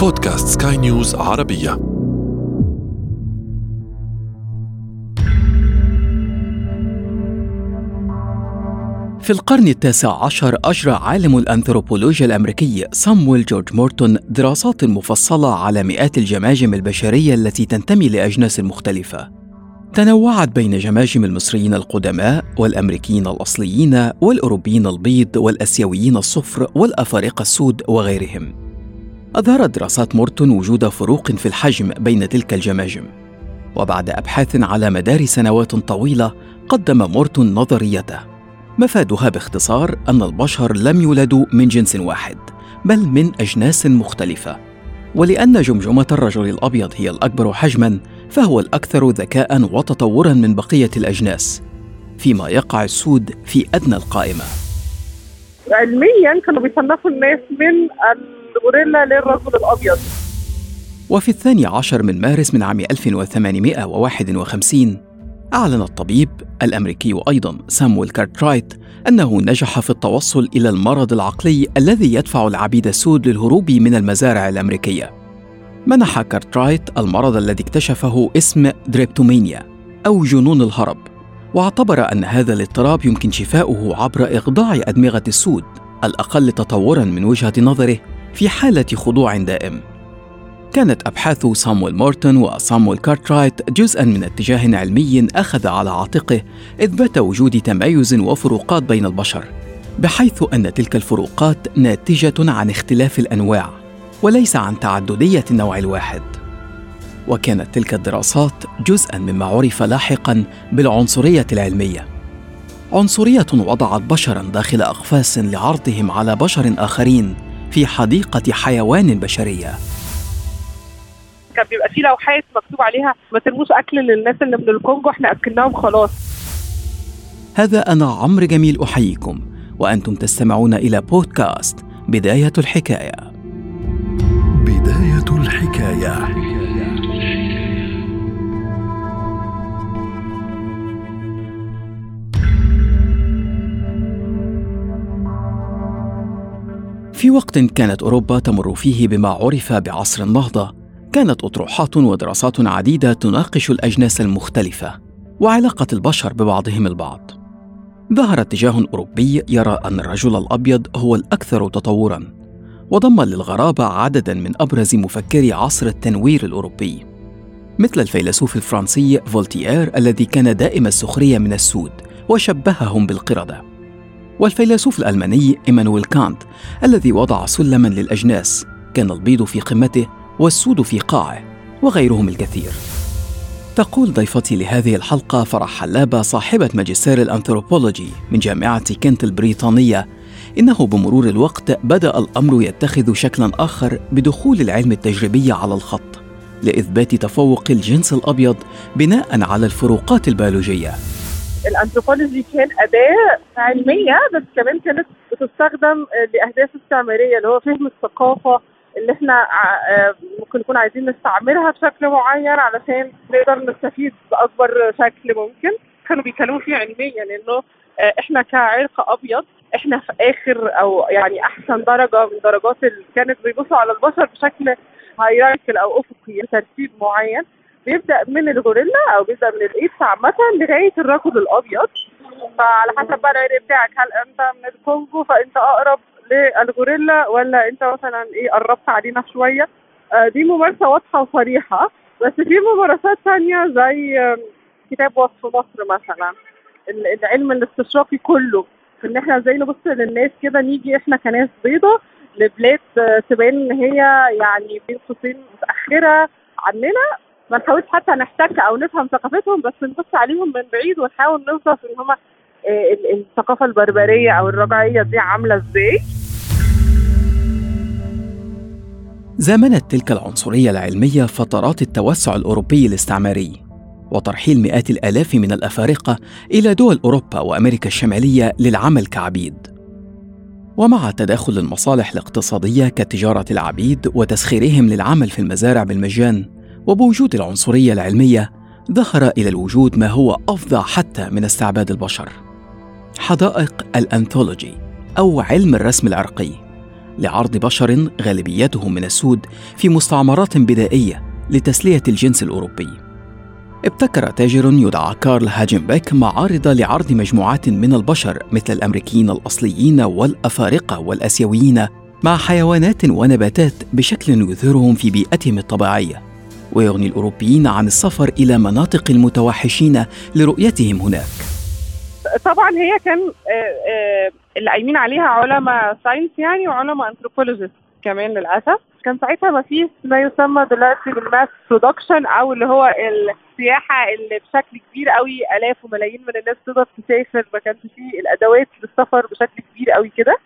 بودكاست سكاي نيوز عربية في القرن التاسع عشر أجرى عالم الأنثروبولوجيا الأمريكي سامويل جورج مورتون دراسات مفصلة على مئات الجماجم البشرية التي تنتمي لأجناس مختلفة تنوعت بين جماجم المصريين القدماء والأمريكيين الأصليين والأوروبيين البيض والأسيويين الصفر والأفارقة السود وغيرهم. أظهرت دراسات مورتون وجود فروق في الحجم بين تلك الجماجم. وبعد أبحاث على مدار سنوات طويلة قدم مورتون نظريته. مفادها باختصار أن البشر لم يولدوا من جنس واحد، بل من أجناس مختلفة. ولأن جمجمة الرجل الأبيض هي الأكبر حجما فهو الأكثر ذكاء وتطورا من بقية الأجناس فيما يقع السود في أدنى القائمة علميا كانوا بيصنفوا الناس من الغوريلا للرجل الأبيض. وفي الثاني عشر من مارس من عام 1851 أعلن الطبيب الأمريكي أيضا سامويل كارترايت أنه نجح في التوصل إلى المرض العقلي الذي يدفع العبيد السود للهروب من المزارع الأمريكية. منح كارترايت المرض الذي اكتشفه اسم درابيتومانيا أو جنون الهرب واعتبر أن هذا الاضطراب يمكن شفاؤه عبر إخضاع أدمغة السود الأقل تطورا من وجهة نظره. في حالة خضوع دائم. كانت أبحاث سامويل مورتون وسامويل كارترايت جزءا من اتجاه علمي أخذ على عاتقه إثبات وجود تمايز وفروقات بين البشر بحيث أن تلك الفروقات ناتجة عن اختلاف الأنواع وليس عن تعددية النوع الواحد. وكانت تلك الدراسات جزءا مما عرف لاحقا بالعنصرية العلمية. عنصرية وضعت بشرا داخل أقفاص لعرضهم على بشر آخرين في حديقة حيوان بشرية. كان بيبقى في لوحات مكتوب عليها ما ترموش أكل للناس اللي من الكونجو إحنا أكلناهم خلاص. هذا أنا عمرو جميل أحييكم وأنتم تستمعون إلى بودكاست بداية الحكاية. بداية الحكاية. في وقت كانت أوروبا تمر فيه بما عرف بعصر النهضة كانت أطروحات ودراسات عديدة تناقش الأجناس المختلفة وعلاقة البشر ببعضهم البعض. ظهر اتجاه أوروبي يرى أن الرجل الأبيض هو الأكثر تطوراً وضم للغرابة عددا من أبرز مفكري عصر التنوير الأوروبي مثل الفيلسوف الفرنسي فولتير الذي كان دائم السخرية من السود وشبههم بالقردة. والفيلسوف الألماني إيمانويل كانت الذي وضع سلما للأجناس كان البيض في قمته والسود في قاعه وغيرهم الكثير. تقول ضيفتي لهذه الحلقة فرح حلابة صاحبة ماجستير الأنثروبولوجي من جامعة كنت البريطانية إنه بمرور الوقت بدأ الأمر يتخذ شكلا آخر بدخول العلم التجريبي على الخط لإثبات تفوق الجنس الأبيض بناء على الفروقات البيولوجية. الأنثروبولوجي كان أداة علمية بس كمان كانت بتستخدم لأهداف استعمارية اللي هو فهم الثقافة اللي إحنا آه، ممكن نكون عايزين نستعملها بشكل معين علشان نقدر نستفيد بأكبر شكل ممكن. كانوا بيتكلموا فيه علميا إنه آه، إحنا كعرق أبيض إحنا في آخر أو يعني أحسن درجة من درجات اللي كانت بيبصوا على البشر بشكل هيراركل أو أفقي ترتيب معين. بيبدأ من الغوريلا أو بيبدأ من الايدز عامة لغاية الرجل الأبيض. فعلى حسب بقى العرق بتاعك هل أنت من الكونجو فأنت أقرب للغوريلا ولا أنت مثلا إيه قربت علينا شوية؟ آه دي ممارسة واضحة وصريحة بس في ممارسات ثانية زي كتاب وصف مصر مثلا. العلم الاستشراقي كله إن إحنا إزاي نبص للناس كده نيجي إحنا كناس بيضة لبلاد تبان إن هي يعني بين قوسين متأخرة عننا ما نحاولش حتى نحتك أو نفهم ثقافتهم بس نبص عليهم من بعيد ونحاول نوصف إن هما آه، الثقافة البربرية أو الرجعية دي عاملة إزاي. زامنت تلك العنصرية العلمية فترات التوسع الأوروبي الاستعماري وترحيل مئات الآلاف من الأفارقة إلى دول أوروبا وأمريكا الشمالية للعمل كعبيد. ومع تداخل المصالح الاقتصادية كتجارة العبيد وتسخيرهم للعمل في المزارع بالمجان وبوجود العنصرية العلمية ظهر إلى الوجود ما هو أفظع حتى من استعباد البشر. حدائق الأنثولوجي أو علم الرسم العرقي. لعرض بشر غالبيتهم من السود في مستعمرات بدائية لتسلية الجنس الأوروبي. ابتكر تاجر يدعى كارل هاجنبيك معارض لعرض مجموعات من البشر مثل الأمريكيين الأصليين والأفارقة والأسيويين مع حيوانات ونباتات بشكل يظهرهم في بيئتهم الطبيعية. ويغني الأوروبيين عن السفر إلى مناطق المتوحشين لرؤيتهم هناك. طبعا هي كان آه، آه، اللي قايمين عليها علماء science يعني وعلماء anthropologist كمان للأسف. كان ساعتها ما فيش ما يسمى دلوقتي بال mass production أو اللي هو السياحة اللي بشكل كبير قوي آلاف وملايين من الناس تقدر تسافر. ما كانش فيه الأدوات للسفر بشكل كبير قوي كده.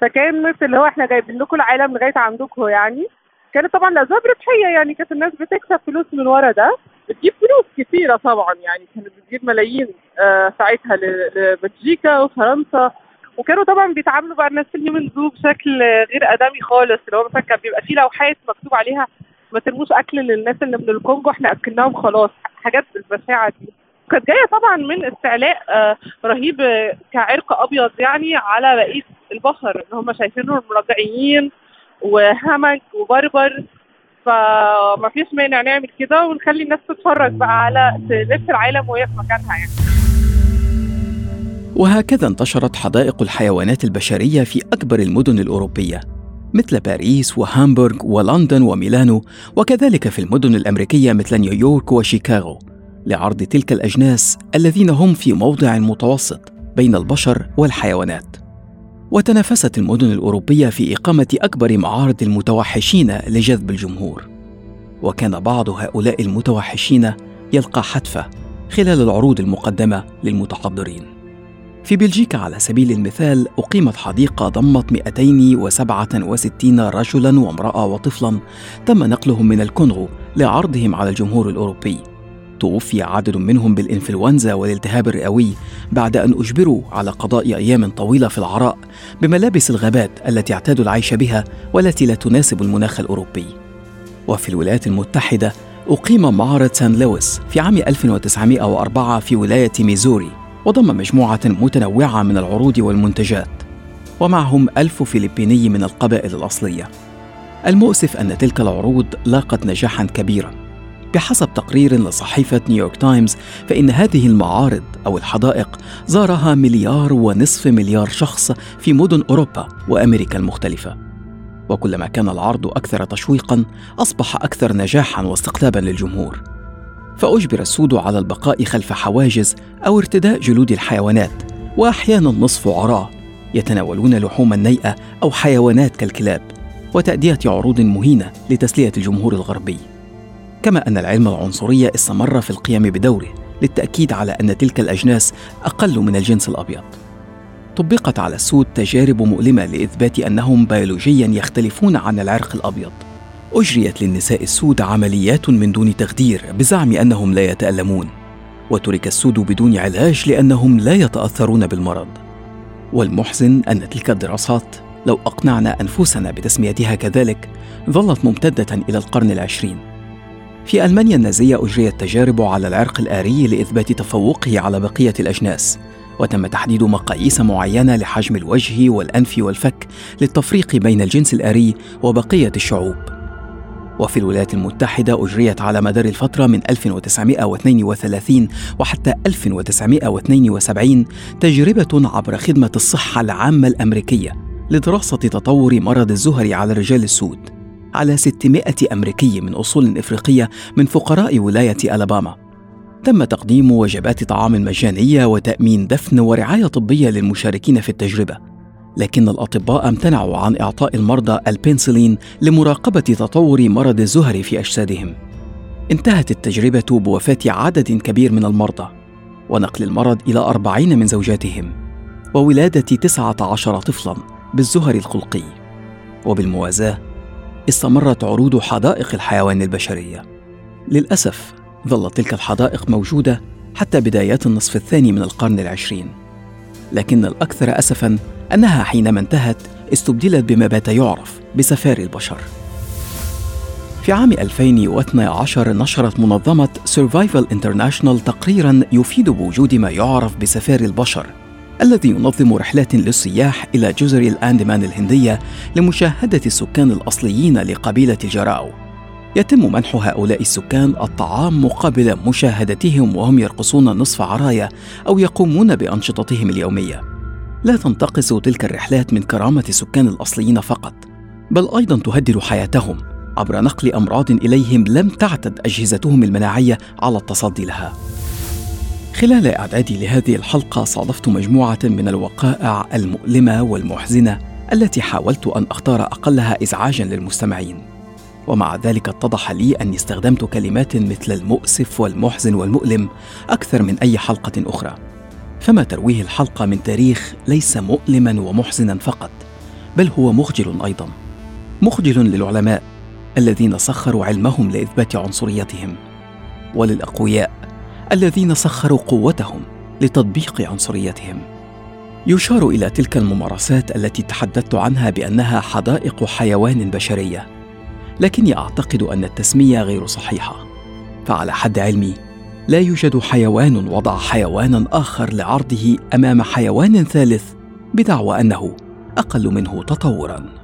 فكانت اللي هو إحنا جايبين لكم العالم لغاية عندكم يعني. كانت طبعا لاسباب ربحية يعني كانت الناس بتكسب فلوس من ورا ده. بتجيب فلوس كثيره طبعا يعني كانت بتجيب ملايين آه ساعتها لبلجيكا وفرنسا. وكانوا طبعا بيتعاملوا مع الناس اليومين دول بشكل غير آدمي خالص اللي هو مثلا كان بيبقى فيه لوحات مكتوب عليها ما ترموش أكل للناس اللي من الكونجو إحنا أكلناهم خلاص حاجات البشاعه دي. كانت جاية طبعا من استعلاء آه رهيب كعرق أبيض يعني على بقيه البشر إن هم شايفينهم مرجعيين وهمج وبربر فما فيش مانع نعمل كده ونخلي الناس تتفرج بقى على تلف العالم وهي في مكانها يعني. وهكذا انتشرت حدائق الحيوانات البشرية في أكبر المدن الأوروبية مثل باريس وهامبورغ ولندن وميلانو وكذلك في المدن الأمريكية مثل نيويورك وشيكاغو لعرض تلك الأجناس الذين هم في موضع متوسط بين البشر والحيوانات. وتنافست المدن الأوروبية في إقامة أكبر معارض المتوحشين لجذب الجمهور. وكان بعض هؤلاء المتوحشين يلقى حتفة خلال العروض المقدمة للمتحضرين. في بلجيكا على سبيل المثال أقيمت حديقة ضمت 267 رجلا وامرأة وطفلا تم نقلهم من الكونغو لعرضهم على الجمهور الأوروبي. توفي عدد منهم بالإنفلونزا والالتهاب الرئوي بعد أن أجبروا على قضاء أيام طويلة في العراء بملابس الغابات التي اعتادوا العيش بها والتي لا تناسب المناخ الأوروبي. وفي الولايات المتحدة أقيم معرض سان لويس في عام 1904 في ولاية ميزوري وضم مجموعة متنوعة من العروض والمنتجات ومعهم ألف فلبيني من القبائل الأصلية. المؤسف أن تلك العروض لاقت نجاحا كبيرا. بحسب تقرير لصحيفة نيويورك تايمز فإن هذه المعارض أو الحدائق زارها مليار ونصف مليار شخص في مدن أوروبا وأمريكا المختلفة. وكلما كان العرض أكثر تشويقا أصبح أكثر نجاحا واستقطابا للجمهور. فأجبر السود على البقاء خلف حواجز أو ارتداء جلود الحيوانات وأحيانا نصف عراة يتناولون لحوم النيئة أو حيوانات كالكلاب وتأدية عروض مهينة لتسلية الجمهور الغربي. كما أن العلم العنصري استمر في القيام بدوره للتأكيد على أن تلك الأجناس أقل من الجنس الأبيض. طبقت على السود تجارب مؤلمة لإثبات أنهم بيولوجيا يختلفون عن العرق الأبيض. أجريت للنساء السود عمليات من دون تخدير بزعم أنهم لا يتألمون، وترك السود بدون علاج لأنهم لا يتأثرون بالمرض. والمحزن أن تلك الدراسات لو أقنعنا أنفسنا بتسميتها كذلك ظلت ممتدة إلى القرن العشرين في ألمانيا النازية أجريت تجارب على العرق الآري لإثبات تفوقه على بقية الأجناس وتم تحديد مقاييس معينة لحجم الوجه والأنف والفك للتفريق بين الجنس الآري وبقية الشعوب. وفي الولايات المتحدة أجريت على مدار الفترة من 1932 وحتى 1972 تجربة عبر خدمة الصحة العامة الأمريكية لدراسة تطور مرض الزهري على الرجال السود. على 600 أمريكي من أصول إفريقية من فقراء ولاية ألاباما. تم تقديم وجبات طعام مجانية وتأمين دفن ورعاية طبية للمشاركين في التجربة. لكن الأطباء امتنعوا عن إعطاء المرضى البنسلين لمراقبة تطور مرض الزهري في أجسادهم. انتهت التجربة بوفاة عدد كبير من المرضى ونقل المرض إلى أربعين من زوجاتهم وولادة تسعة عشر طفلا بالزهر الخلقي. وبالموازاة استمرت عروض حدائق الحيوان البشرية. للأسف ظلت تلك الحدائق موجودة حتى بدايات النصف الثاني من القرن العشرين. لكن الأكثر أسفا أنها حينما انتهت استبدلت بما بات يعرف بسفاري البشر. في عام 2012 نشرت منظمة Survival International تقريرا يفيد بوجود ما يعرف بسفاري البشر. الذي ينظم رحلات للسياح إلى جزر الأندمان الهندية لمشاهدة السكان الأصليين لقبيلة الجراو يتم منح هؤلاء السكان الطعام مقابل مشاهدتهم وهم يرقصون نصف عرايا أو يقومون بأنشطتهم اليومية. لا تنتقص تلك الرحلات من كرامة السكان الأصليين فقط بل أيضا تهدد حياتهم عبر نقل أمراض إليهم لم تعتد أجهزتهم المناعية على التصدي لها. خلال إعدادي لهذه الحلقة صادفت مجموعة من الوقائع المؤلمة والمحزنة التي حاولت أن أختار أقلها إزعاجا للمستمعين. ومع ذلك اتضح لي أني استخدمت كلمات مثل المؤسف والمحزن والمؤلم أكثر من أي حلقة أخرى. فما ترويه الحلقة من تاريخ ليس مؤلما ومحزنا فقط بل هو مخجل أيضا. مخجل للعلماء الذين سخروا علمهم لإثبات عنصريتهم. وللأقوياء الذين سخروا قوتهم لتطبيق عنصريتهم. يشار إلى تلك الممارسات التي تحدثت عنها بأنها حدائق حيوان بشرية لكني أعتقد أن التسمية غير صحيحة. فعلى حد علمي لا يوجد حيوان وضع حيوانا آخر لعرضه أمام حيوان ثالث بدعوى أنه أقل منه تطورا.